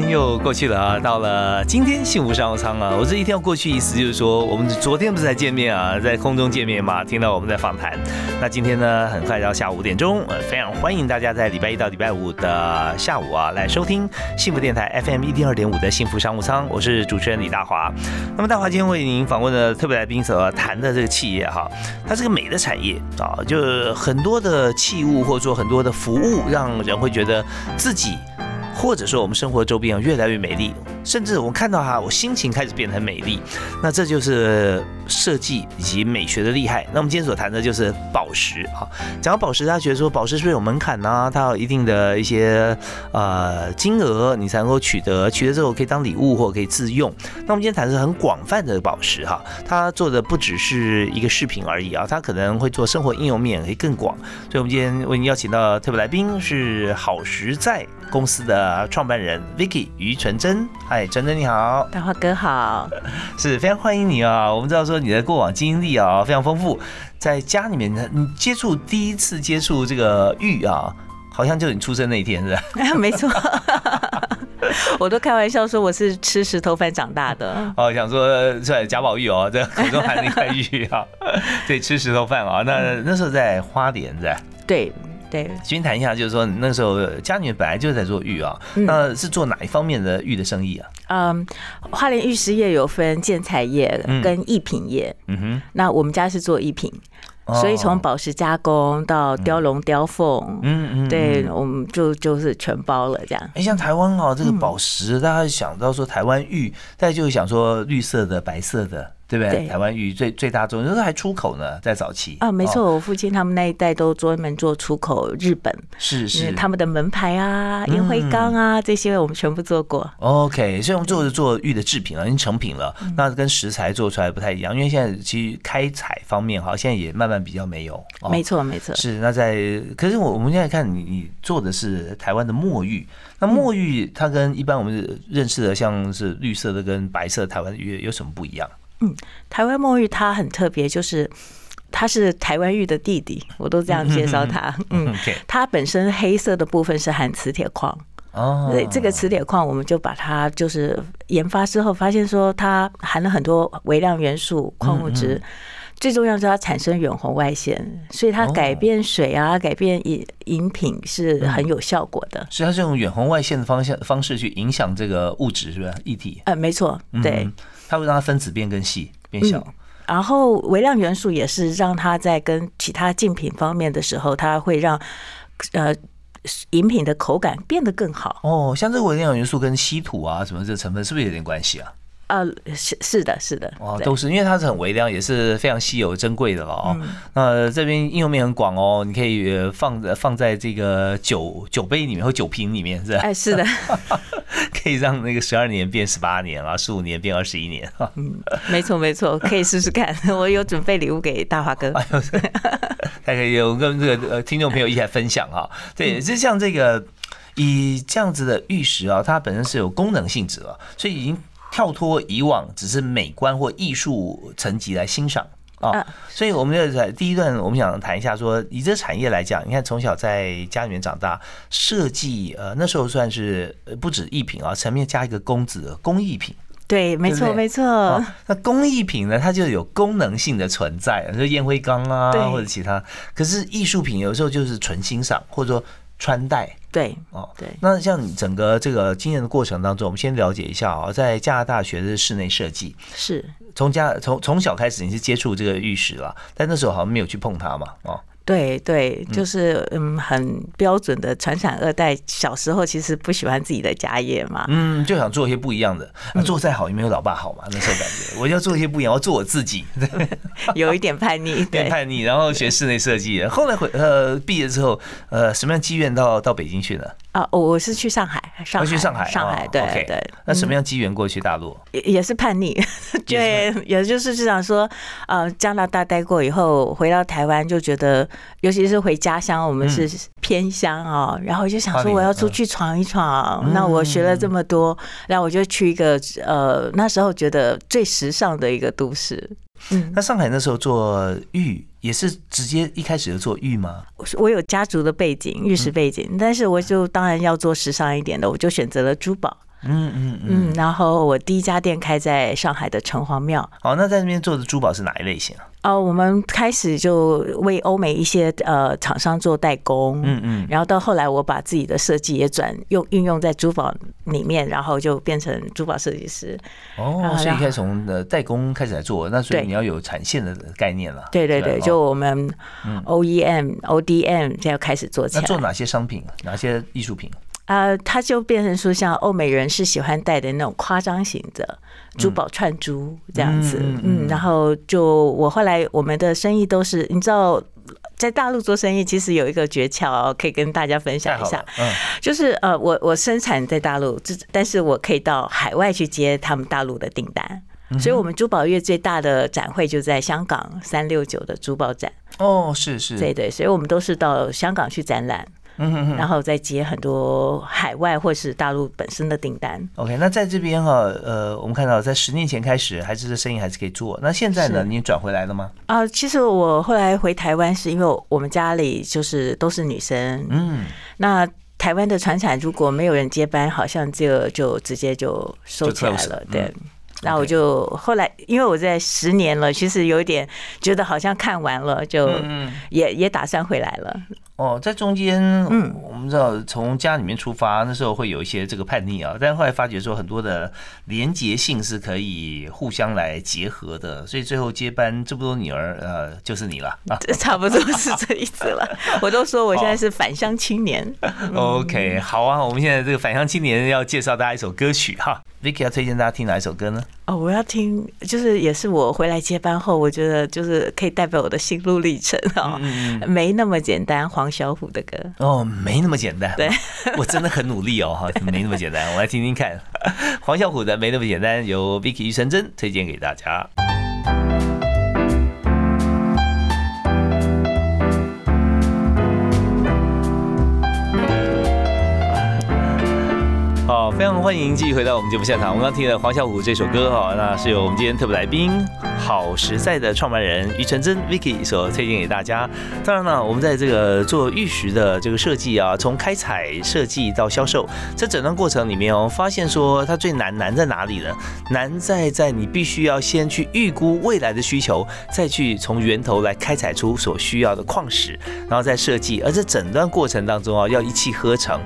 天又过去了啊，到了今天幸福商务舱啊，我这一天要过去，意思就是说，我们昨天不是在见面啊，在空中见面嘛，听到我们在访谈。那今天呢，很快到下午五点钟，呃，非常欢迎大家在礼拜一到礼拜五的下午啊，来收听幸福电台 FM 一零二点五的幸福商务舱，我是主持人李大华。那么大华今天为您访问的特别来宾所谈的这个企业哈，它是个美的产业啊，就很多的器物或者说很多的服务，让人会觉得自己。或者说，我们生活周边越来越美丽。甚至我看到它，我心情开始变得很美丽。那这就是设计以及美学的厉害。那我们今天所谈的就是宝石啊。讲到宝石，大家觉得说宝石是不是有门槛呢？它有一定的一些呃金额，你才能够取得，取得之后可以当礼物或可以自用。那我们今天谈的是很广泛的宝石哈，它做的不只是一个饰品而已啊，它可能会做生活应用面会更广。所以我们今天为您邀请到特别来宾是好实在公司的创办人 Vicky 于纯真。嗨，真真你好，大华哥好，是非常欢迎你啊！我们知道说你的过往经历啊非常丰富，在家里面你接触第一次接触这个玉啊，好像就是你出生那一天是吧？没错，我都开玩笑说我是吃石头饭长大的。哦，想说在贾宝玉哦，在口中含了一块玉啊，对，吃石头饭啊。那那时候在花莲在？对。对，先谈一下，就是说那时候家里面本来就是在做玉啊，那是做哪一方面的玉的生意啊？嗯，花莲玉石业有分建材业跟艺品业，嗯哼，那我们家是做艺品，所以从宝石加工到雕龙雕凤，嗯嗯，对，我们就就是全包了这样。哎，像台湾哦，这个宝石，大家想到说台湾玉，大家就会想说绿色的、白色的。对不对？台湾玉最最大宗，那时候还出口呢，在早期。啊，没错，我父亲他们那一代都专门做出口日本，是是，他们的门牌啊、烟灰缸啊这些，我们全部做过。OK，所以我们做的做玉的制品了，已经成品了，那跟食材做出来不太一样，因为现在其实开采方面哈，现在也慢慢比较没有。没错没错，是那在，可是我我们现在看你你做的是台湾的墨玉，那墨玉它跟一般我们认识的像是绿色的跟白色台湾的玉有什么不一样？嗯，台湾墨玉它很特别，就是它是台湾玉的弟弟，我都这样介绍它。嗯，它本身黑色的部分是含磁铁矿哦，对，这个磁铁矿我们就把它就是研发之后，发现说它含了很多微量元素、矿物质，最重要是它产生远红外线，所以它改变水啊、改变饮饮品是很有效果的。所以它是用远红外线的方向方式去影响这个物质，是不是液体？呃，没错，对。它会让它分子变更细、变小，然后微量元素也是让它在跟其他竞品方面的时候，它会让呃饮品的口感变得更好。哦，像这个微量元素跟稀土啊什么这成分是不是有点关系啊？呃，是是的，是的，哦，都是因为它是很微量，也是非常稀有珍贵的了哦。那这边应用面很广哦，你可以放放在这个酒酒杯里面或酒瓶里面，是吧？哎，是的，可以让那个十二年变十八年啊，十五年变二十一年哈。嗯，没错没错，可以试试看。我有准备礼物给大华哥，还可以有跟这个呃听众朋友一起来分享哈。对，就像这个以这样子的玉石啊，它本身是有功能性质了，所以已经。跳脱以往只是美观或艺术层级来欣赏啊，所以我们就在第一段，我们想谈一下说，以这产业来讲，你看从小在家里面长大，设计呃那时候算是不止艺品啊，前面加一个工字，工艺品。对，没错没错。那工艺品呢，它就有功能性的存在，说烟灰缸啊或者其他。可是艺术品有时候就是纯欣赏，或者说。穿戴对哦对，那像你整个这个经验的过程当中，我们先了解一下啊，在加拿大学的室内设计，是。从家从从小开始你是接触这个玉石了，但那时候好像没有去碰它嘛哦，对对，就是嗯，很标准的传产二代。小时候其实不喜欢自己的家业嘛，嗯，就想做一些不一样的。那做再好也没有老爸好嘛，那时候感觉我要做一些不一样，我要做我自己，有一点叛逆，对叛逆。然后学室内设计，后来回呃毕业之后，呃什么样机缘到到北京去呢？啊，我我是去上海，上海去上海，上海，对对。那什么样机缘过去大陆？也也是叛逆，对，也就是是想说，呃，加拿大待过以后，回到台湾就觉得，尤其是回家乡，我们是偏乡哦，然后就想说我要出去闯一闯。那我学了这么多，然后我就去一个呃那时候觉得最时尚的一个都市。嗯，那上海那时候做玉。也是直接一开始就做玉吗？我有家族的背景，玉石背景，但是我就当然要做时尚一点的，我就选择了珠宝。嗯嗯嗯。然后我第一家店开在上海的城隍庙。哦，那在那边做的珠宝是哪一类型啊？哦，我们开始就为欧美一些呃厂商做代工，嗯嗯，然后到后来我把自己的设计也转用运用在珠宝里面，然后就变成珠宝设计师。哦，所以开始从呃代工开始来做，那所以你要有产线的概念了。对对对，就我们 OEM、ODM 就要开始做起来。那做哪些商品？哪些艺术品？呃，它就变成说，像欧美人是喜欢戴的那种夸张型的珠宝串珠这样子，嗯，然后就我后来我们的生意都是，你知道，在大陆做生意其实有一个诀窍，可以跟大家分享一下，嗯，就是呃，我我生产在大陆，但是我可以到海外去接他们大陆的订单，所以我们珠宝业最大的展会就在香港三六九的珠宝展，哦，是是，对对，所以我们都是到香港去展览。嗯，然后再接很多海外或是大陆本身的订单。OK，那在这边哈，呃，我们看到在十年前开始，还是这生意还是可以做。那现在呢，你转回来了吗？啊，其实我后来回台湾是因为我们家里就是都是女生。嗯，那台湾的船产如果没有人接班，好像就就直接就收起来了。对。那我就后来，因为我在十年了，其实有一点觉得好像看完了，就也也打算回来了。哦，在中间，嗯，我们知道从家里面出发，那时候会有一些这个叛逆啊，但是后来发觉说很多的连结性是可以互相来结合的，所以最后接班这么多女儿，呃，就是你了啊，差不多是这意思了。我都说我现在是返乡青年。OK，好啊，我们现在这个返乡青年要介绍大家一首歌曲哈，Vicky 要推荐大家听哪一首歌呢？哦，我要听，就是也是我回来接班后，我觉得就是可以代表我的心路历程哦，没那么简单，黄小琥的歌。哦，没那么简单，对。我真的很努力哦，哈，没那么简单，我来听听看，黄小琥的没那么简单，由 Vicky 余承真推荐给大家。非常欢迎继续回到我们节目现场。我们刚听了黄小琥这首歌哈，那是由我们今天特别来宾好实在的创办人于纯真 Vicky 所推荐给大家。当然了，我们在这个做玉石的这个设计啊，从开采设计到销售，在整段过程里面哦，发现说它最难难在哪里呢？难在在你必须要先去预估未来的需求，再去从源头来开采出所需要的矿石，然后再设计。而这整段过程当中啊，要一气呵成。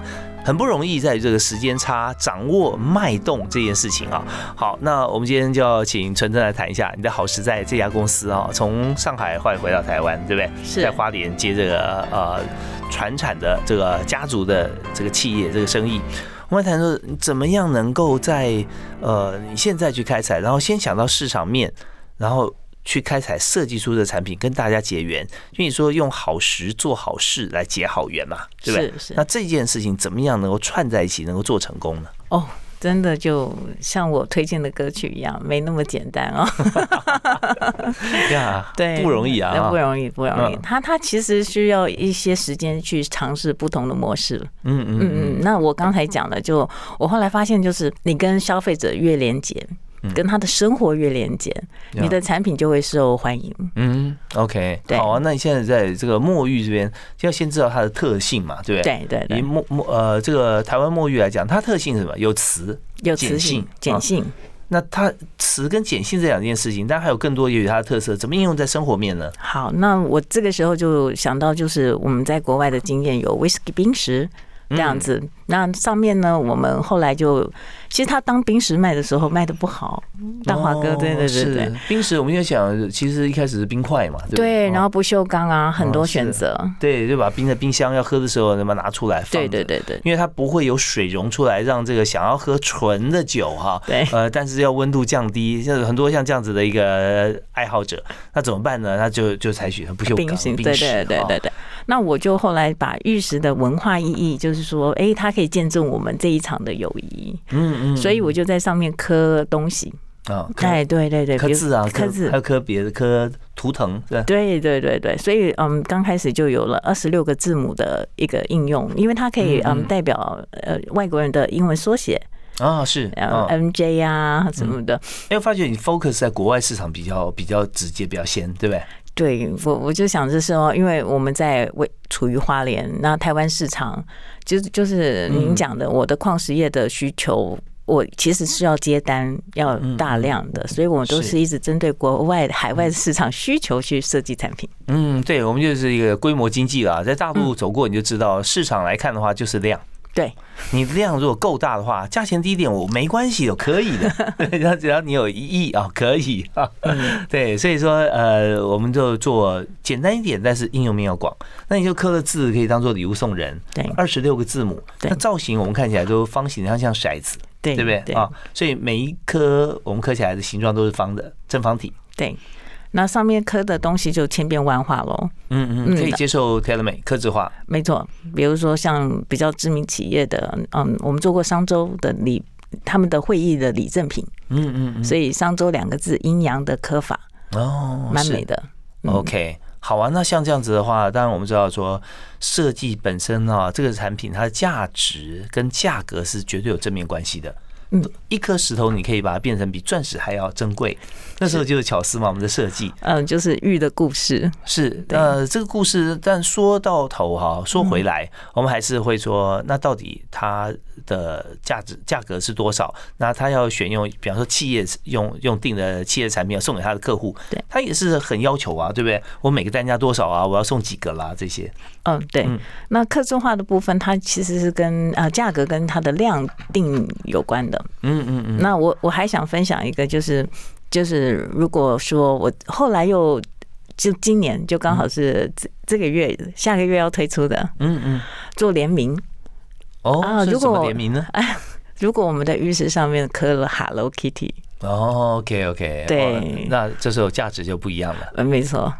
很不容易，在这个时间差掌握脉动这件事情啊。好，那我们今天就要请纯真来谈一下你的好实在这家公司啊，从上海来回到台湾，对不对？是在花莲接这个呃传产的这个家族的这个企业这个生意。我们谈说怎么样能够在呃你现在去开采，然后先想到市场面，然后。去开采设计出的产品，跟大家结缘。因为你说用好时做好事来结好缘嘛，对不对？是是。那这件事情怎么样能够串在一起，能够做成功呢？哦，真的就像我推荐的歌曲一样，没那么简单哦。呀，对，不容易啊，不容易，不容易。他他其实需要一些时间去尝试不同的模式。嗯嗯嗯嗯。那我刚才讲的，就我后来发现，就是你跟消费者越连接。跟他的生活越连接，你的产品就会受欢迎。嗯，OK，好啊。那你现在在这个墨玉这边，就要先知道它的特性嘛，对不对？对对。以墨墨呃，这个台湾墨玉来讲，它特性是什么？有磁，有磁性，碱性。那它磁跟碱性这两件事情，但还有更多也有它的特色，怎么应用在生活面呢？好，那我这个时候就想到，就是我们在国外的经验有威士忌冰石这样子。那上面呢，我们后来就。其实他当冰石卖的时候卖的不好，大华哥，对对对对，冰石我们在想，其实一开始是冰块嘛，对对，然后不锈钢啊，很多选择，对，就把冰在冰箱要喝的时候，那么拿出来放，对对对对，因为它不会有水溶出来，让这个想要喝纯的酒哈，对，呃，但是要温度降低，像很多像这样子的一个爱好者，那怎么办呢？他就就采取不锈钢冰对对对对对。那我就后来把玉石的文化意义，就是说，哎，它可以见证我们这一场的友谊，嗯嗯，所以我就在上面刻东西。啊，哎，对对对，刻字啊，刻字，还有刻别的，刻图腾，对，对对对对，所以嗯，刚开始就有了二十六个字母的一个应用，因为它可以嗯代表呃外国人的英文缩写。啊，是，M J 啊什么的，哎，我发觉你 focus 在国外市场比较比较直接，比较先，对不对？对我，我就想着说，因为我们在位处于花莲，那台湾市场，就就是您讲的，我的矿石业的需求，我其实是要接单，要大量的，所以我们都是一直针对国外海外市场需求去设计产品。嗯，对，我们就是一个规模经济了，在大陆走过，你就知道市场来看的话，就是量。对你量如果够大的话，价钱低一点我没关系，的可以的。只要只要你有一亿啊，可以啊。对，所以说呃，我们就做简单一点，但是应用面要广。那你就刻了字，可以当做礼物送人。对，二十六个字母，那造型我们看起来都方形，像像骰子，对对不对啊？所以每一颗我们刻起来的形状都是方的正方体。对。那上面刻的东西就千变万化喽。嗯嗯，可以接受 tailor made 刻字化。没错，比如说像比较知名企业的，嗯，我们做过商周的礼，他们的会议的礼赠品。嗯嗯嗯。所以商周两个字阴阳的刻法哦，蛮美的。OK，好啊。那像这样子的话，当然我们知道说设计本身啊，这个产品它的价值跟价格是绝对有正面关系的。嗯，一颗石头你可以把它变成比钻石还要珍贵。那时候就是巧思嘛，我们的设计，嗯，就是玉的故事，是呃，这个故事，但说到头哈，说回来，我们还是会说，那到底它的价值价格是多少？那他要选用，比方说企业用用定的企业产品要送给他的客户，对，他也是很要求啊，对不对？我每个单价多少啊？我要送几个啦？这些，嗯，对。那客制化的部分，它其实是跟啊价格跟它的量定有关的。嗯嗯嗯。那我我还想分享一个，就是。就是如果说我后来又就今年就刚好是这这个月下个月要推出的，嗯嗯，做联名哦啊，如果联名呢？哎，如果我们的浴室上面刻了 Hello Kitty，哦，OK OK，对，那这时候价值就不一样了。嗯，没错，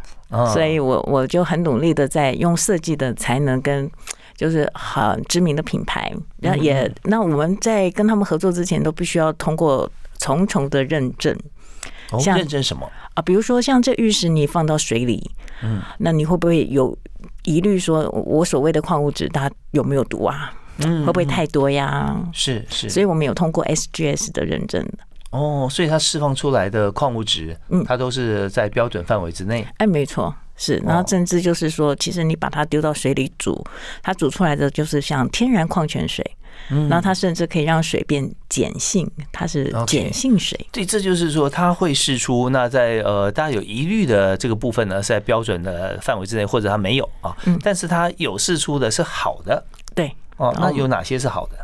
所以我我就很努力的在用设计的才能跟就是很知名的品牌，那也那我们在跟他们合作之前都必须要通过重重的认证。像认证什么啊？比如说像这玉石，你放到水里，嗯，那你会不会有疑虑？说我所谓的矿物质它有没有毒啊？嗯，会不会太多呀？是是，所以我们有通过 SGS 的认证的。哦，所以它释放出来的矿物质，嗯，它都是在标准范围之内。哎，没错，是。然后甚至就是说，其实你把它丢到水里煮，它煮出来的就是像天然矿泉水。嗯然后它甚至可以让水变碱性，它是碱性水。对，这就是说它会释出。那在呃，大家有疑虑的这个部分呢，是在标准的范围之内，或者它没有啊。嗯。但是它有释出的是好的。对。哦，那有哪些是好的？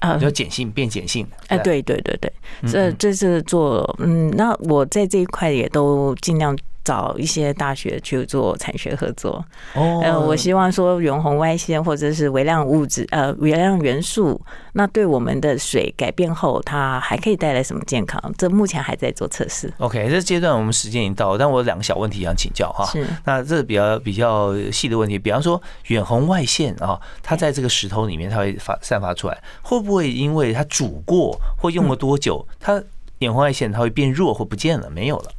啊，有碱性变碱性。哎，对对对对，这这是做嗯，那我在这一块也都尽量。找一些大学去做产学合作。哦，呃，我希望说远红外线或者是微量物质，呃，微量元素，那对我们的水改变后，它还可以带来什么健康？这目前还在做测试。OK，这阶段我们时间已经到，了，但我有两个小问题想请教哈。是，那这比较比较细的问题，比方说远红外线啊，它在这个石头里面，它会发散发出来，会不会因为它煮过或用了多久，它远红外线它会变弱或不见了，没有了？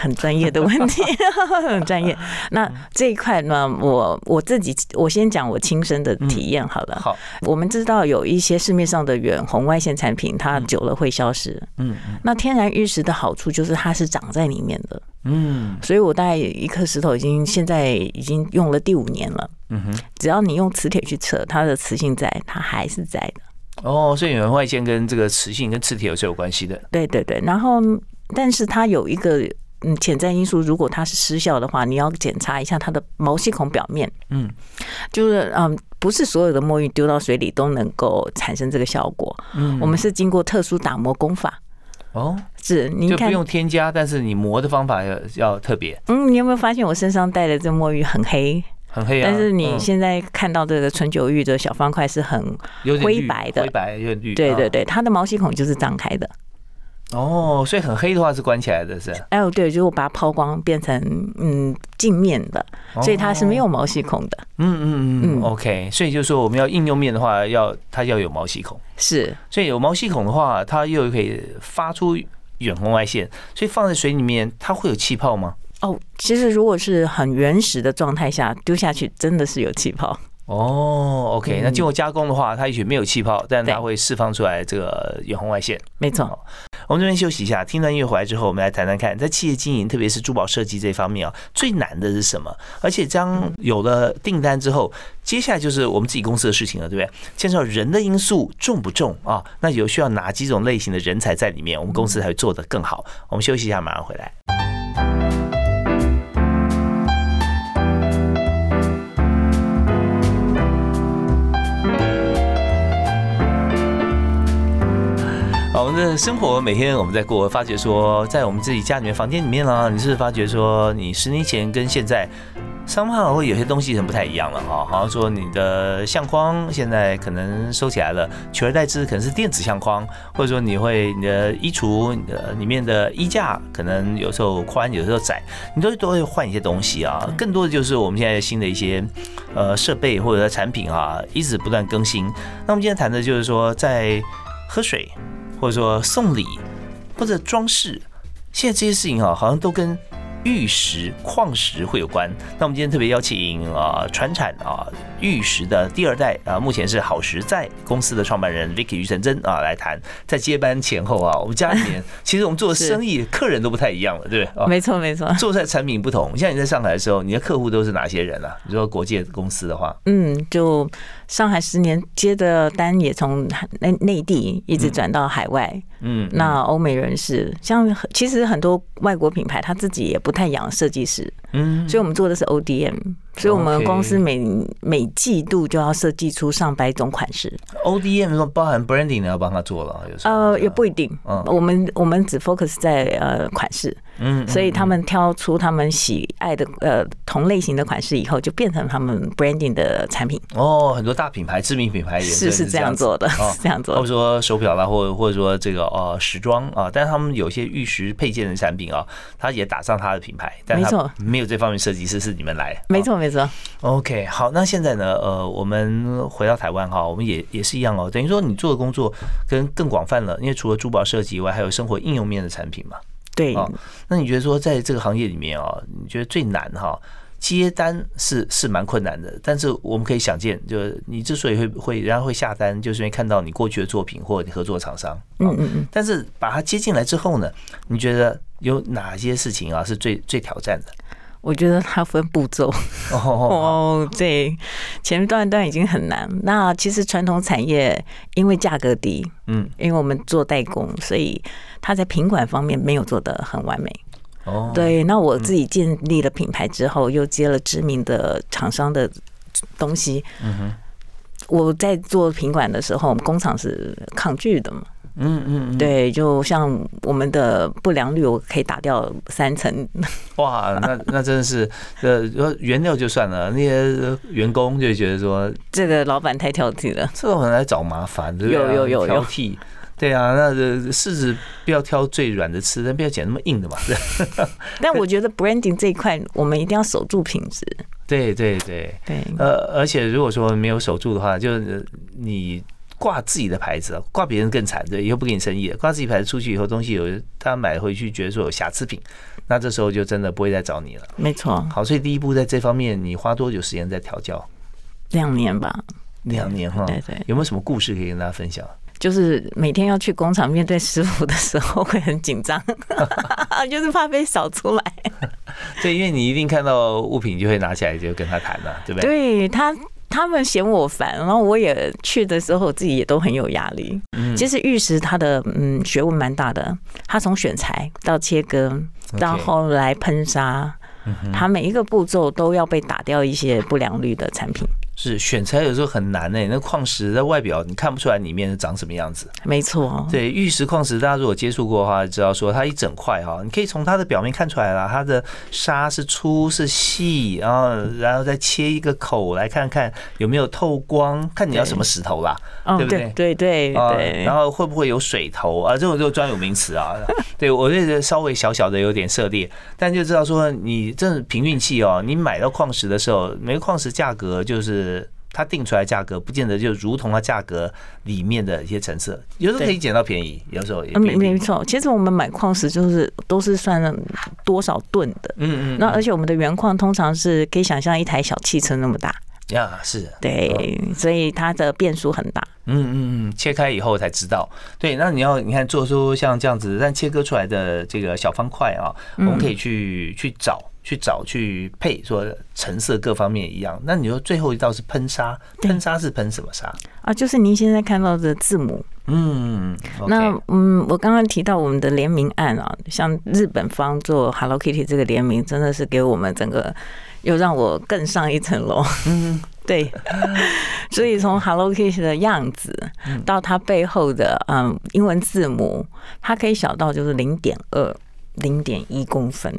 很专业的问题，很专业。那这一块呢，我我自己我先讲我亲身的体验好了。好，我们知道有一些市面上的远红外线产品，它久了会消失。嗯嗯。那天然玉石的好处就是它是长在里面的。嗯。所以我大概一颗石头已经现在已经用了第五年了。嗯哼。只要你用磁铁去测，它的磁性在，它还是在的。哦，所以远红外线跟这个磁性跟磁铁是有关系的。对对对，然后但是它有一个。嗯潜在因素，如果它是失效的话，你要检查一下它的毛细孔表面。嗯，就是嗯，不是所有的墨玉丢到水里都能够产生这个效果。嗯，我们是经过特殊打磨工法。哦，是，你不用添加，但是你磨的方法要要特别。嗯，你有没有发现我身上戴的这墨玉很黑？很黑啊，但是你现在看到这个纯酒玉的小方块是很灰白的，灰白有点绿。对对对，它的毛细孔就是张开的。哦，所以很黑的话是关起来的，是？哎，对，就是我把它抛光变成嗯镜面的，所以它是没有毛细孔的。嗯嗯嗯，OK。所以就是说我们要应用面的话，要它要有毛细孔。是，所以有毛细孔的话，它又可以发出远红外线，所以放在水里面，它会有气泡吗？哦，其实如果是很原始的状态下丢下去，真的是有气泡。哦，OK，那经过加工的话，它也许没有气泡，但它会释放出来这个远红外线。没错。我们这边休息一下，听段音乐回来之后，我们来谈谈看，在企业经营，特别是珠宝设计这方面啊，最难的是什么？而且将有了订单之后，接下来就是我们自己公司的事情了，对不对？牵涉到人的因素重不重啊？那有需要哪几种类型的人才在里面，我们公司才会做得更好？我们休息一下，马上回来。们的生活每天我们在过，发觉说在我们自己家里面房间里面呢，你是发觉说你十年前跟现在，商号会有些东西很不太一样了哈。好像说你的相框现在可能收起来了，取而代之可能是电子相框，或者说你会你的衣橱呃里面的衣架可能有时候宽有时候窄，你都都会换一些东西啊。更多的就是我们现在新的一些呃设备或者产品啊，一直不断更新。那我们今天谈的就是说在喝水。或者说送礼，或者装饰，现在这些事情哈，好像都跟。玉石、矿石会有关。那我们今天特别邀请啊，传产啊，玉石的第二代啊，目前是好时在公司的创办人 Vicky 于成真啊，来谈。在接班前后啊，我们家里面其实我们做生意，客人都不太一样了，对不对？没错，没错。做出来产品不同。像你在上海的时候，你的客户都是哪些人啊？你说国际公司的话，嗯，就上海十年接的单也从内内地一直转到海外。嗯，那欧美人士，像其实很多外国品牌，他自己也不太养设计师，嗯，所以我们做的是 ODM。所以，我们公司每每季度就要设计出上百种款式。O D M 说包含 branding 要帮他做了，有时候呃也不一定。嗯，我们我们只 focus 在呃款式，嗯，所以他们挑出他们喜爱的呃同类型的款式以后，就变成他们 branding 的产品。哦，很多大品牌、知名品牌也是是这样做的，这样做的。或者说手表啦，或或者说这个呃时装啊，但是他们有些玉石配件的产品啊，他也打上他的品牌。没错，没有这方面设计师是你们来。没错，没错。OK，好，那现在呢？呃，我们回到台湾哈，我们也也是一样哦。等于说你做的工作跟更广泛了，因为除了珠宝设计以外，还有生活应用面的产品嘛。对。那你觉得说在这个行业里面啊，你觉得最难哈？接单是是蛮困难的，但是我们可以想见，就是你之所以会会人家会下单，就是因为看到你过去的作品或者你合作厂商。嗯嗯嗯。但是把它接进来之后呢，你觉得有哪些事情啊是最最挑战的？我觉得它分步骤 哦，对，前段段已经很难。那其实传统产业因为价格低，嗯，因为我们做代工，所以它在品管方面没有做的很完美。哦，对，那我自己建立了品牌之后，又接了知名的厂商的东西。嗯哼，我在做品管的时候，我们工厂是抗拒的嘛。嗯嗯，对，就像我们的不良率，我可以打掉三成。哇，那那真的是，呃，原料就算了，那些员工就觉得说，这个老板太挑剔了，这种人来找麻烦，对有有有挑剔，对啊，那柿子不要挑最软的吃，但不要捡那么硬的嘛。但我觉得 branding 这一块，我们一定要守住品质。对对对对，呃，而且如果说没有守住的话，就是你。挂自己的牌子，挂别人更惨，对，以后不给你生意了。挂自己牌子出去以后，东西有他买回去觉得说有瑕疵品，那这时候就真的不会再找你了。没错。好，所以第一步在这方面，你花多久时间在调教？两年吧。两年哈。对对。有没有什么故事可以跟大家分享？就是每天要去工厂面对师傅的时候会很紧张，就是怕被扫出来。对，因为你一定看到物品就会拿起来就跟他谈了，对不对？对他。他们嫌我烦，然后我也去的时候，自己也都很有压力。嗯，其实玉石它的嗯学问蛮大的，它从选材到切割，到后来喷砂，它每一个步骤都要被打掉一些不良率的产品。是选材有时候很难呢，那矿石在外表你看不出来里面长什么样子。没错，对玉石矿石，大家如果接触过的话，知道说它一整块哈，你可以从它的表面看出来啦，它的沙是粗是细，然后然后再切一个口来看看有没有透光，看你要什么石头啦，对不对？对对对。然后会不会有水头啊？这种就专有名词啊。对我这个稍微小小的有点涉猎，但就知道说你真的凭运气哦，你买到矿石的时候，每个矿石价格就是。它定出来价格，不见得就如同它价格里面的一些成色，有时候可以捡到便宜，有时候也没没错。其实我们买矿石就是都是算多少吨的，嗯嗯。那而且我们的原矿通常是可以想象一台小汽车那么大呀，是对，所以它的变数很大。嗯嗯嗯，切开以后才知道。对，那你要你看做出像这样子，但切割出来的这个小方块啊，我们可以去去找。去找去配，说成色各方面一样。那你说最后一道是喷砂，喷砂是喷什么砂啊？就是您现在看到的字母。嗯，那嗯，我刚刚提到我们的联名案啊，像日本方做 Hello Kitty 这个联名，真的是给我们整个又让我更上一层楼。嗯，对。所以从 Hello Kitty 的样子到它背后的嗯英文字母，它可以小到就是零点二、零点一公分。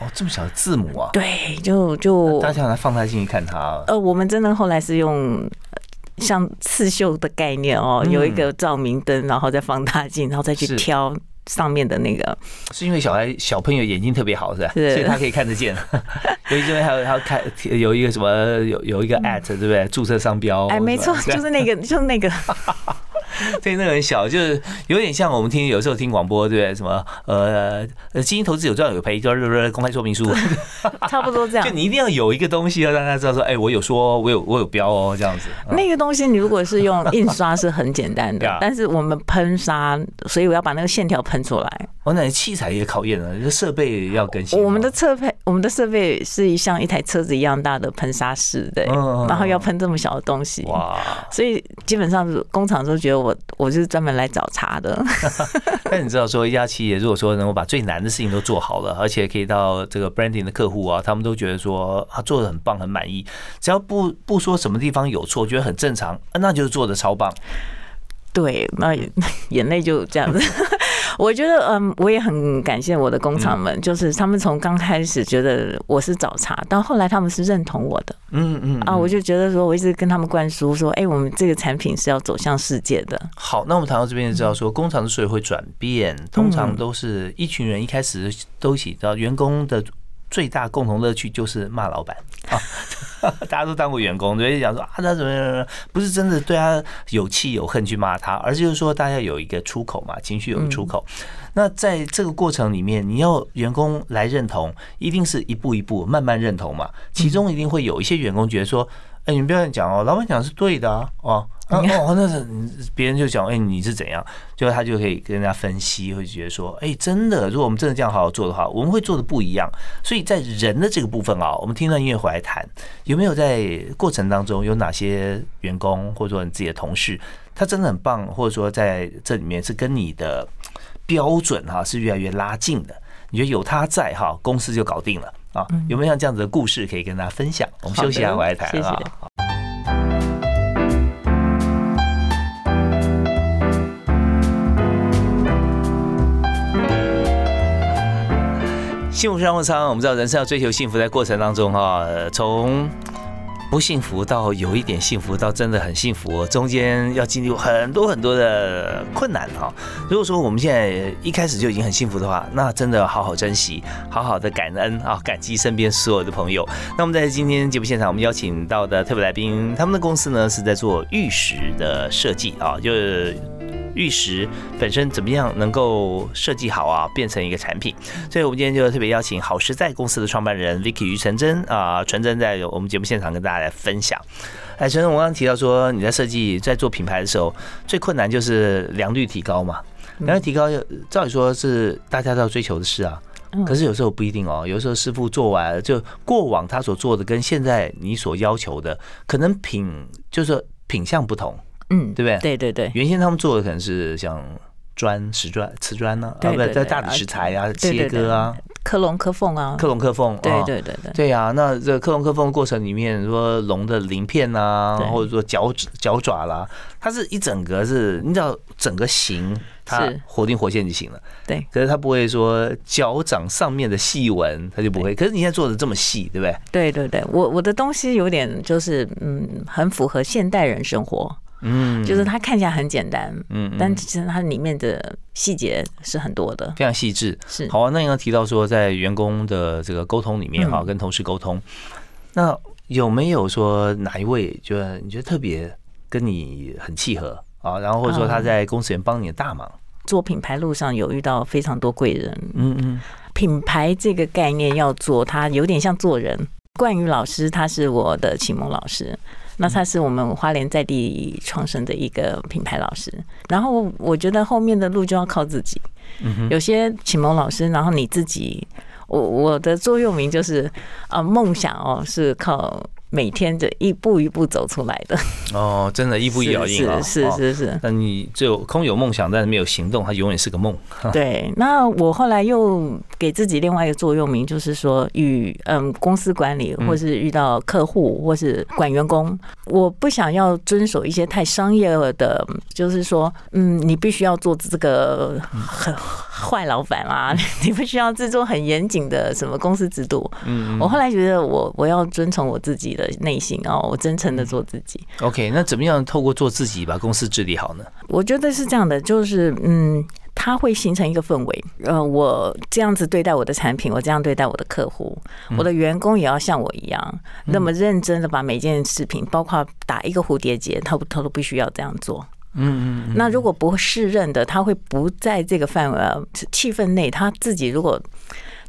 哦，这么小的字母啊！对，就就大家来放大镜去看它。呃，我们真的后来是用像刺绣的概念哦，有一个照明灯，然后再放大镜，然后再去挑上面的那个。是因为小孩小朋友眼睛特别好，是吧？所以他可以看得见。所以这边还有还有看有一个什么有有一个 at 对不对？注册商标。哎，没错，就是那个，就是那个。对，那个很小，就是有点像我们听有时候听广播，对不对？什么呃呃，基金投资有赚有赔，就是公开说明书，差不多这样。就你一定要有一个东西要让大家知道说，哎，我有说，我有我有标哦，这样子。那个东西你如果是用印刷是很简单的，但是我们喷砂，所以我要把那个线条喷出来。我那器材也考验了，这设备要更新。我们的设备，我们的设备是像一台车子一样大的喷砂室，对，然后要喷这么小的东西，哇！所以基本上工厂都觉得我我就是专门来找茬的。但你知道说一家企业如果说能够把最难的事情都做好了，而且可以到这个 branding 的客户啊，他们都觉得说他做的很棒，很满意，只要不不说什么地方有错，觉得很正常，啊那就是做的超棒。对，那 眼泪就这样子。我觉得，嗯，我也很感谢我的工厂们，就是他们从刚开始觉得我是找茬，到后来他们是认同我的。嗯嗯啊，我就觉得说，我一直跟他们灌输说，哎，我们这个产品是要走向世界的。好，那我们谈到这边就知道说，工厂之所以会转变，通常都是一群人一开始都一起，知道员工的最大共同乐趣就是骂老板啊。大家都当过员工，所以讲说啊，他怎么样？不是真的对他有气有恨去骂他，而就是说大家有一个出口嘛，情绪有出口。那在这个过程里面，你要员工来认同，一定是一步一步慢慢认同嘛。其中一定会有一些员工觉得说。哎，你不要讲哦，老板讲是对的啊，哦，哦，那是别人就讲，哎，你是怎样？就他就可以跟人家分析，会觉得说，哎，真的，如果我们真的这样好好做的话，我们会做的不一样。所以在人的这个部分啊，我们听段音乐回来谈，有没有在过程当中有哪些员工或者说你自己的同事，他真的很棒，或者说在这里面是跟你的标准哈是越来越拉近的？你觉得有他在哈，公司就搞定了。啊，有没有像这样子的故事可以跟大家分享？我们休息一下，回来谈啊。幸福商务舱，我们知道人生要追求幸福，在过程当中哈，从。不幸福到有一点幸福，到真的很幸福，中间要经历很多很多的困难哈。如果说我们现在一开始就已经很幸福的话，那真的好好珍惜，好好的感恩啊，感激身边所有的朋友。那我们在今天节目现场，我们邀请到的特别来宾，他们的公司呢是在做玉石的设计啊，就是。玉石本身怎么样能够设计好啊，变成一个产品？所以我们今天就特别邀请好实在公司的创办人 Vicky 于纯真啊，纯真在我们节目现场跟大家来分享。哎，纯真，我刚刚提到说你在设计在做品牌的时候，最困难就是良率提高嘛？良率提高，照理说是大家都要追求的事啊。可是有时候不一定哦，有时候师傅做完就过往他所做的跟现在你所要求的可能品就是品相不同，嗯，对不对？对对对，原先他们做的可能是像砖、石砖、瓷砖呢，啊不在大理石材啊切割啊。克隆克缝啊，克隆克缝，对对对对，对呀。那这克隆克缝过程里面，说龙的鳞片啊，或者说脚脚爪啦，它是一整个是，你知道整个形，它活灵活现就行了。对，可是它不会说脚掌上面的细纹，它就不会。可是你现在做的这么细，对不对？对对对，我我的东西有点就是嗯，很符合现代人生活。嗯，就是它看起来很简单，嗯，但其实它里面的细节是很多的，非常细致。是好啊，那你刚提到说，在员工的这个沟通里面哈，跟同事沟通，那有没有说哪一位，就你觉得特别跟你很契合啊？然后或者说他在公司里面帮你的大忙？做品牌路上有遇到非常多贵人，嗯嗯，品牌这个概念要做，它有点像做人。冠宇老师他是我的启蒙老师。那他是我们花莲在地创生的一个品牌老师，然后我觉得后面的路就要靠自己。有些启蒙老师，然后你自己，我我的座右铭就是啊，梦想哦是靠。每天的一步一步走出来的哦，真的，一步一脚印啊！是是是。那你只有空有梦想，但是没有行动，它永远是个梦。对。那我后来又给自己另外一个座右铭，就是说，与嗯公司管理，或是遇到客户，或是管员工，我不想要遵守一些太商业的，就是说，嗯，你必须要做这个很坏老板啊，你不需要制作很严谨的什么公司制度。嗯。我后来觉得，我我要遵从我自己。的内心哦，我真诚的做自己。OK，那怎么样透过做自己把公司治理好呢？我觉得是这样的，就是嗯，它会形成一个氛围。呃，我这样子对待我的产品，我这样对待我的客户，我的员工也要像我一样那么认真的把每件事情，包括打一个蝴蝶结，他他都必须要这样做。嗯嗯。那如果不适任的，他会不在这个范围气氛内，他自己如果。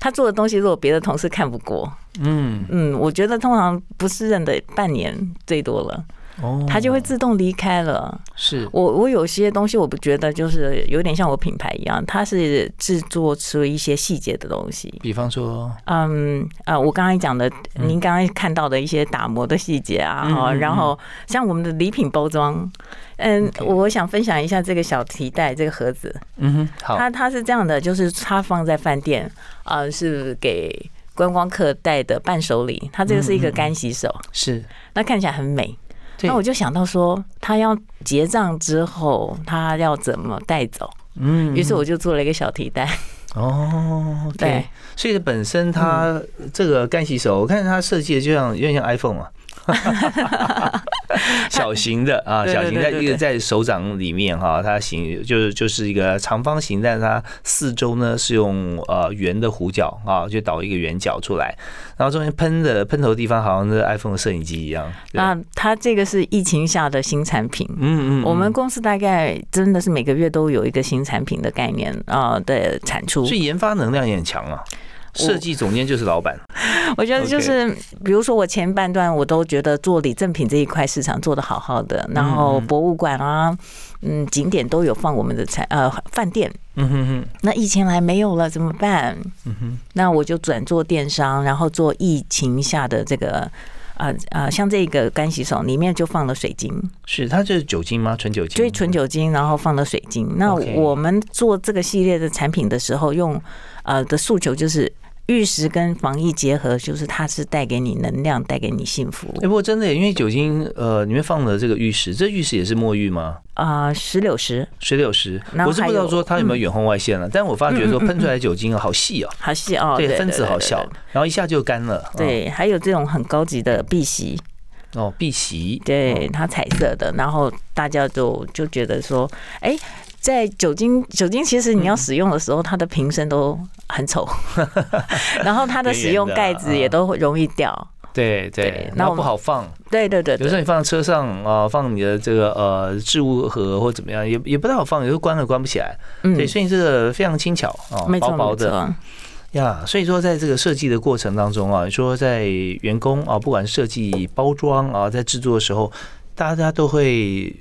他做的东西，如果别的同事看不过，嗯嗯，我觉得通常不适任的半年最多了，哦，他就会自动离开了。是我我有些东西，我不觉得就是有点像我品牌一样，它是制作出一些细节的东西。比方说，嗯啊，我刚才讲的，您刚刚看到的一些打磨的细节啊，哈，然后像我们的礼品包装。嗯，我想分享一下这个小提袋，这个盒子。嗯哼，好。它它是这样的，就是它放在饭店啊，是给观光客带的伴手礼。它这个是一个干洗手，是。那看起来很美。那我就想到说，他要结账之后，他要怎么带走？嗯。于是我就做了一个小提袋。哦，对。所以本身它这个干洗手，我看它设计的就像有点像 iPhone 啊。小型的啊，小型在一个在手掌里面哈，它形就是就是一个长方形，但是它四周呢是用呃圆的弧角啊，就导一个圆角出来，然后中间喷的喷头地方好像是 iPhone 摄影机一样。那它这个是疫情下的新产品，嗯嗯，我们公司大概真的是每个月都有一个新产品的概念啊的产出，所以研发能量也很强啊。设计总监就是老板，我觉得就是，比如说我前半段我都觉得做礼赠品这一块市场做的好好的，然后博物馆啊，嗯，景点都有放我们的菜，呃，饭店，嗯哼哼，那疫情来没有了怎么办？嗯哼，那我就转做电商，然后做疫情下的这个，啊啊，像这个干洗手里面就放了水晶，是它就是酒精吗？纯酒精？对，纯酒精，然后放了水晶。那我们做这个系列的产品的时候，用呃的诉求就是。玉石跟防疫结合，就是它是带给你能量，带给你幸福。哎，不过真的，因为酒精，呃，里面放了这个玉石，这玉石也是墨玉吗？啊，石榴石，石榴石。我是不知道说它有没有远红外线了，但我发觉说喷出来酒精好细哦，好细哦，对，分子好小，然后一下就干了。对，还有这种很高级的碧玺。哦，碧玺，对，它彩色的，然后大家就就觉得说，哎。在酒精酒精其实你要使用的时候，它的瓶身都很丑，然后它的使用盖子也都容易掉。对对，那不好放。对对对，有时候你放在车上啊，放你的这个呃置物盒或怎么样，也也不太好放，有时候关了关不起来。对，所以这个非常轻巧啊，薄薄的呀。所以说，在这个设计的过程当中啊，说在员工啊，不管设计包装啊，在制作的时候，大家都会。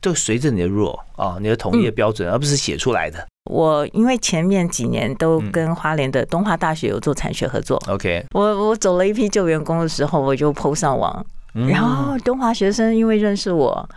就随着你的 rule 啊，你的统一的标准，而不是写出来的。我因为前面几年都跟花莲的东华大学有做产学合作，OK，我我走了一批旧员工的时候，我就 PO 上网。然后东华学生因为认识我，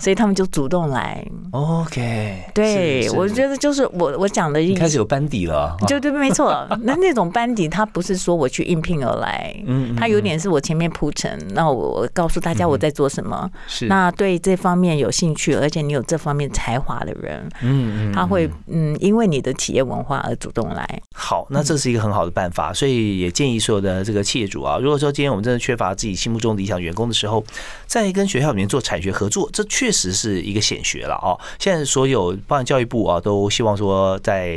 所以他们就主动来。OK，对我觉得就是我我讲的，开始有班底了。就对，没错。那那种班底，他不是说我去应聘而来，嗯，他有点是我前面铺陈，那我告诉大家我在做什么。是，那对这方面有兴趣，而且你有这方面才华的人，嗯嗯，他会嗯因为你的企业文化而主动来。好，那这是一个很好的办法，所以也建议所有的这个企业主啊，如果说今天我们真的缺乏自己心目中理想员工。的时候，在跟学校里面做产学合作，这确实是一个显学了啊。现在所有，包括教育部啊，都希望说在。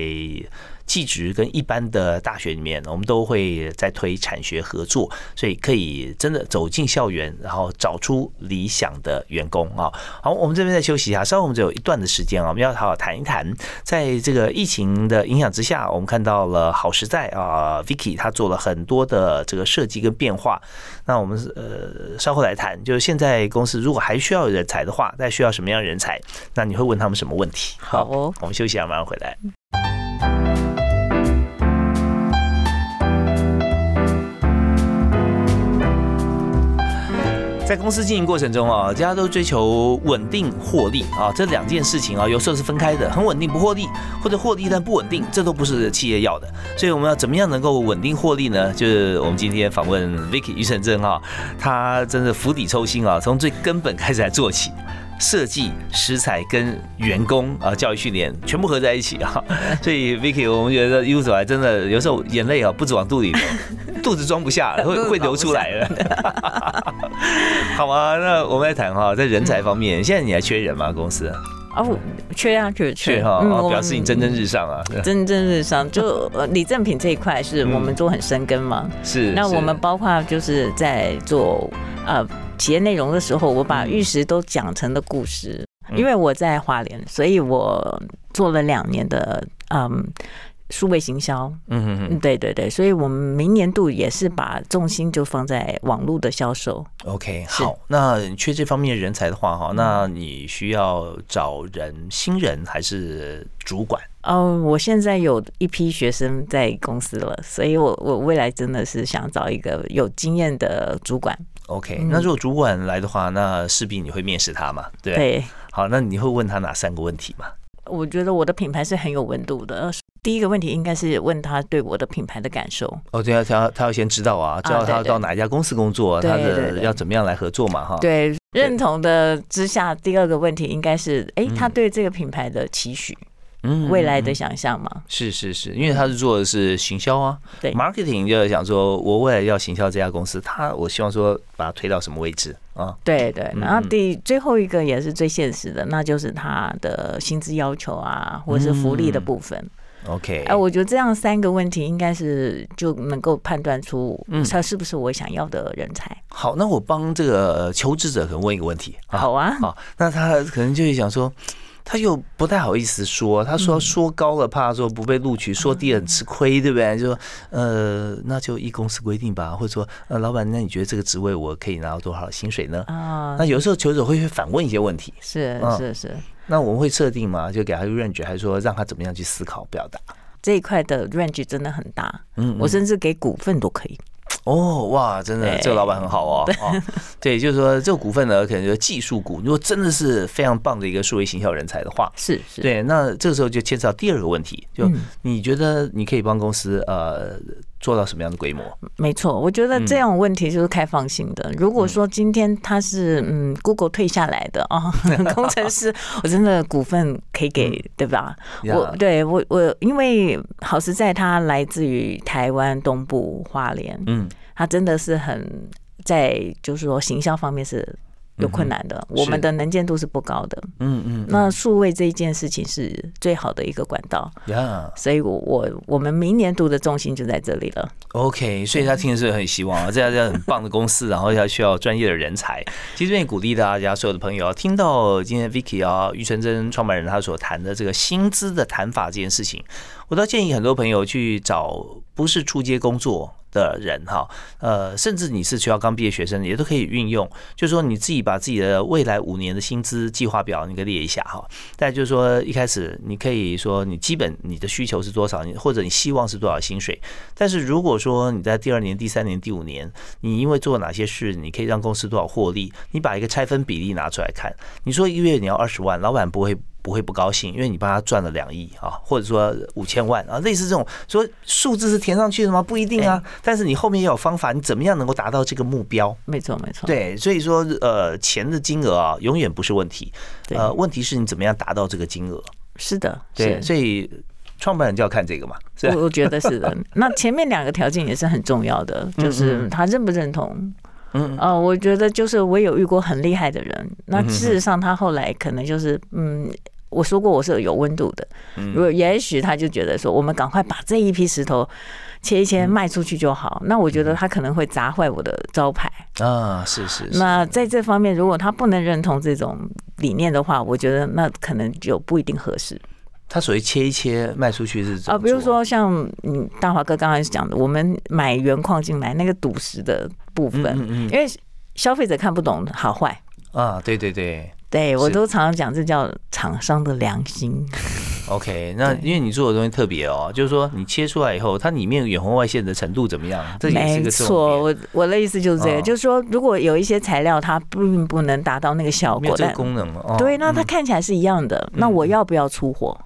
技职跟一般的大学里面，我们都会在推产学合作，所以可以真的走进校园，然后找出理想的员工啊。好，我们这边再休息一下，稍后我们只有一段的时间啊，我们要好好谈一谈，在这个疫情的影响之下，我们看到了好实在啊，Vicky 他做了很多的这个设计跟变化。那我们呃稍后来谈，就是现在公司如果还需要人才的话，那需要什么样人才？那你会问他们什么问题？好，我们休息一下，马上回来。在公司经营过程中啊，大家都追求稳定获利啊，这两件事情啊，有时候是分开的。很稳定不获利，或者获利但不稳定，这都不是企业要的。所以我们要怎么样能够稳定获利呢？就是我们今天访问 Vicky 余成真啊，他真的釜底抽薪啊，从最根本开始来做起。设计、食材跟员工啊，教育训练全部合在一起啊，所以 Vicky，我们觉得一路走来，真的有时候眼泪啊不止往肚里流，肚子装不下了，会会流出来了。好啊，那我们来谈哈，在人才方面，现在你还缺人吗？公司？哦，缺啊，缺缺哈，表示你蒸蒸日上啊，蒸蒸日上。就李正品这一块是我们做很深耕嘛，是。那我们包括就是在做呃。企业内容的时候，我把玉石都讲成了故事，因为我在华联，所以我做了两年的嗯数位行销，嗯嗯对对对，所以我们明年度也是把重心就放在网络的销售。OK，好，那你缺这方面人才的话，哈，那你需要找人新人还是主管？哦，我现在有一批学生在公司了，所以我我未来真的是想找一个有经验的主管。OK，那如果主管来的话，那势必你会面试他嘛？对。好，那你会问他哪三个问题嘛？我觉得我的品牌是很有温度的。第一个问题应该是问他对我的品牌的感受。哦，对啊，他他要先知道啊，知道他要到哪一家公司工作，他的要怎么样来合作嘛？哈。对，认同的之下，第二个问题应该是，哎，他对这个品牌的期许。嗯未来的想象嘛，是是是，因为他是做的是行销啊，对，marketing 就是想说，我未来要行销这家公司，他我希望说把它推到什么位置啊？对对，然后第最后一个也是最现实的，那就是他的薪资要求啊，或者是福利的部分。OK，哎，我觉得这样三个问题应该是就能够判断出他是不是我想要的人才。好，那我帮这个求职者可能问一个问题。好啊，好，那他可能就会想说。他又不太好意思说，他说说高了怕说不被录取，说低很吃亏，对不对？就说呃，那就依公司规定吧，或者说呃，老板，那你觉得这个职位我可以拿到多少薪水呢？啊，那有时候求者会反问一些问题，是是是。那我们会设定嘛？就给他一个 range，还是说让他怎么样去思考表达？这一块的 range 真的很大，嗯，我甚至给股份都可以。哦哇，真的，这个老板很好哦。对，就是说这个股份呢，可能就是技术股。如果真的是非常棒的一个数位行销人才的话，是是。对，那这个时候就牵扯到第二个问题，就你觉得你可以帮公司呃。做到什么样的规模？没错，我觉得这样问题就是开放性的。如果说今天他是嗯，Google 退下来的啊，工程师，我真的股份可以给，对吧？我对我我，因为好实在，他来自于台湾东部花莲，嗯，他真的是很在，就是说行销方面是。有困难的，我们的能见度是不高的。嗯嗯，那数位这一件事情是最好的一个管道。呀，所以我我我们明年度的重心就在这里了。OK，所以他听的是很希望啊，这家很棒的公司，然后要需要专业的人才。其实愿意鼓励大家所有的朋友啊，听到今天 Vicky 啊，余纯真创办人他所谈的这个薪资的谈法这件事情，我倒建议很多朋友去找不是出街工作。的人哈，呃，甚至你是学校刚毕业学生，也都可以运用。就是说，你自己把自己的未来五年的薪资计划表，你给列一下哈。再就是说，一开始你可以说你基本你的需求是多少，你或者你希望是多少薪水。但是如果说你在第二年、第三年、第五年，你因为做哪些事，你可以让公司多少获利，你把一个拆分比例拿出来看。你说一个月你要二十万，老板不会。不会不高兴，因为你帮他赚了两亿啊，或者说五千万啊，类似这种说数字是填上去的吗？不一定啊。但是你后面要有方法，你怎么样能够达到这个目标？没错，没错。对，所以说呃，钱的金额啊，永远不是问题。呃，问题是你怎么样达到这个金额？是的，对。所以创办人就要看这个嘛。我我觉得是的。那前面两个条件也是很重要的，就是他认不认同。嗯哦，我觉得就是我有遇过很厉害的人，那事实上他后来可能就是嗯。我说过我是有温度的，如果也许他就觉得说，我们赶快把这一批石头切一切卖出去就好。那我觉得他可能会砸坏我的招牌啊，是是。那在这方面，如果他不能认同这种理念的话，我觉得那可能就不一定合适。他所谓切一切卖出去是啊，比如说像嗯大华哥刚才讲的，我们买原矿进来那个赌石的部分，嗯因为消费者看不懂好坏啊，对对对。对，我都常常讲，这叫厂商的良心。OK，那因为你做的东西特别哦，就是说你切出来以后，它里面远红外线的程度怎么样？这也是个错。我我的意思就是这个，就是说，如果有一些材料它并不能达到那个效果，这个功能哦、对，那它看起来是一样的，那我要不要出货？嗯，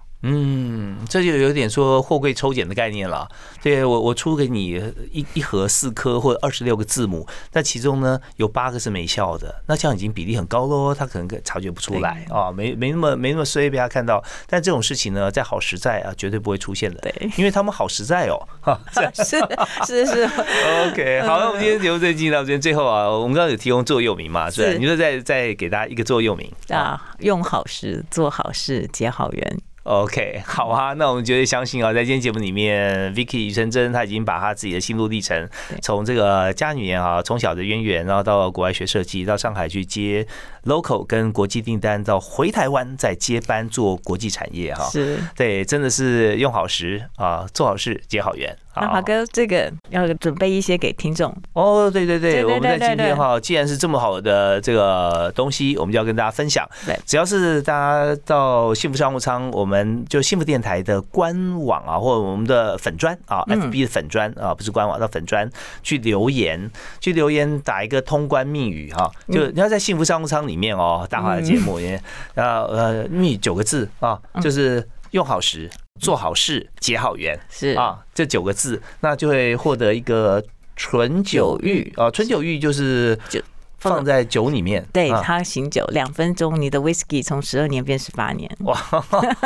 这就有点说货柜抽检的概念了。对我，我出给你一一盒四颗或者二十六个字母，那其中呢有八个是没效的，那这样已经比例很高喽，他可能察觉不出来啊，没没那么没那么衰被他看到。但这种事情呢，在好实在啊，绝对不会出现的。对，因为他们好实在哦。是是是。OK，好，那我们今天节目就进到这边，最后啊，我们刚刚有提供座右铭嘛？是，你说再再给大家一个座右铭啊，用好事做好事结好缘。OK，好啊，那我们绝对相信啊，在今天节目里面，Vicky 余承真他已经把他自己的心路历程，从这个家里面啊，从小的渊源，然后到国外学设计，到上海去接 local 跟国际订单，到回台湾再接班做国际产业哈，是。对，真的是用好时啊，做好事结好缘。那华哥，这个要准备一些给听众。哦。对对对，我们在今天哈，既然是这么好的这个东西，我们就要跟大家分享。对，只要是大家到幸福商务舱，我们就幸福电台的官网啊，或者我们的粉砖啊，FB 的粉砖啊，不是官网，到粉砖去留言，去留言打一个通关密语哈，就你要在幸福商务舱里面哦，大华的节目也呃呃密九个字啊，就是用好时。做好事结好缘。是。啊，这九个字，那就会获得一个纯酒玉啊，纯酒玉就是就。放在酒里面，对它醒酒两分钟，你的 whisky 从十二年变十八年，哇，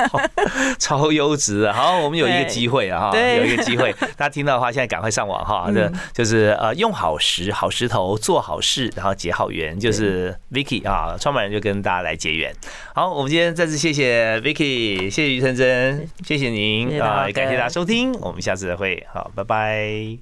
超优质！好，我们有一个机会啊，哈，有一个机会，大家听到的话，现在赶快上网哈，这就是呃，用好石好石头做好事，然后结好缘，就是 Vicky 啊，创办人就跟大家来结缘。好，我们今天再次谢谢 Vicky，谢谢于晨真，谢谢您啊，感谢大家收听，我们下次再会，好，拜拜。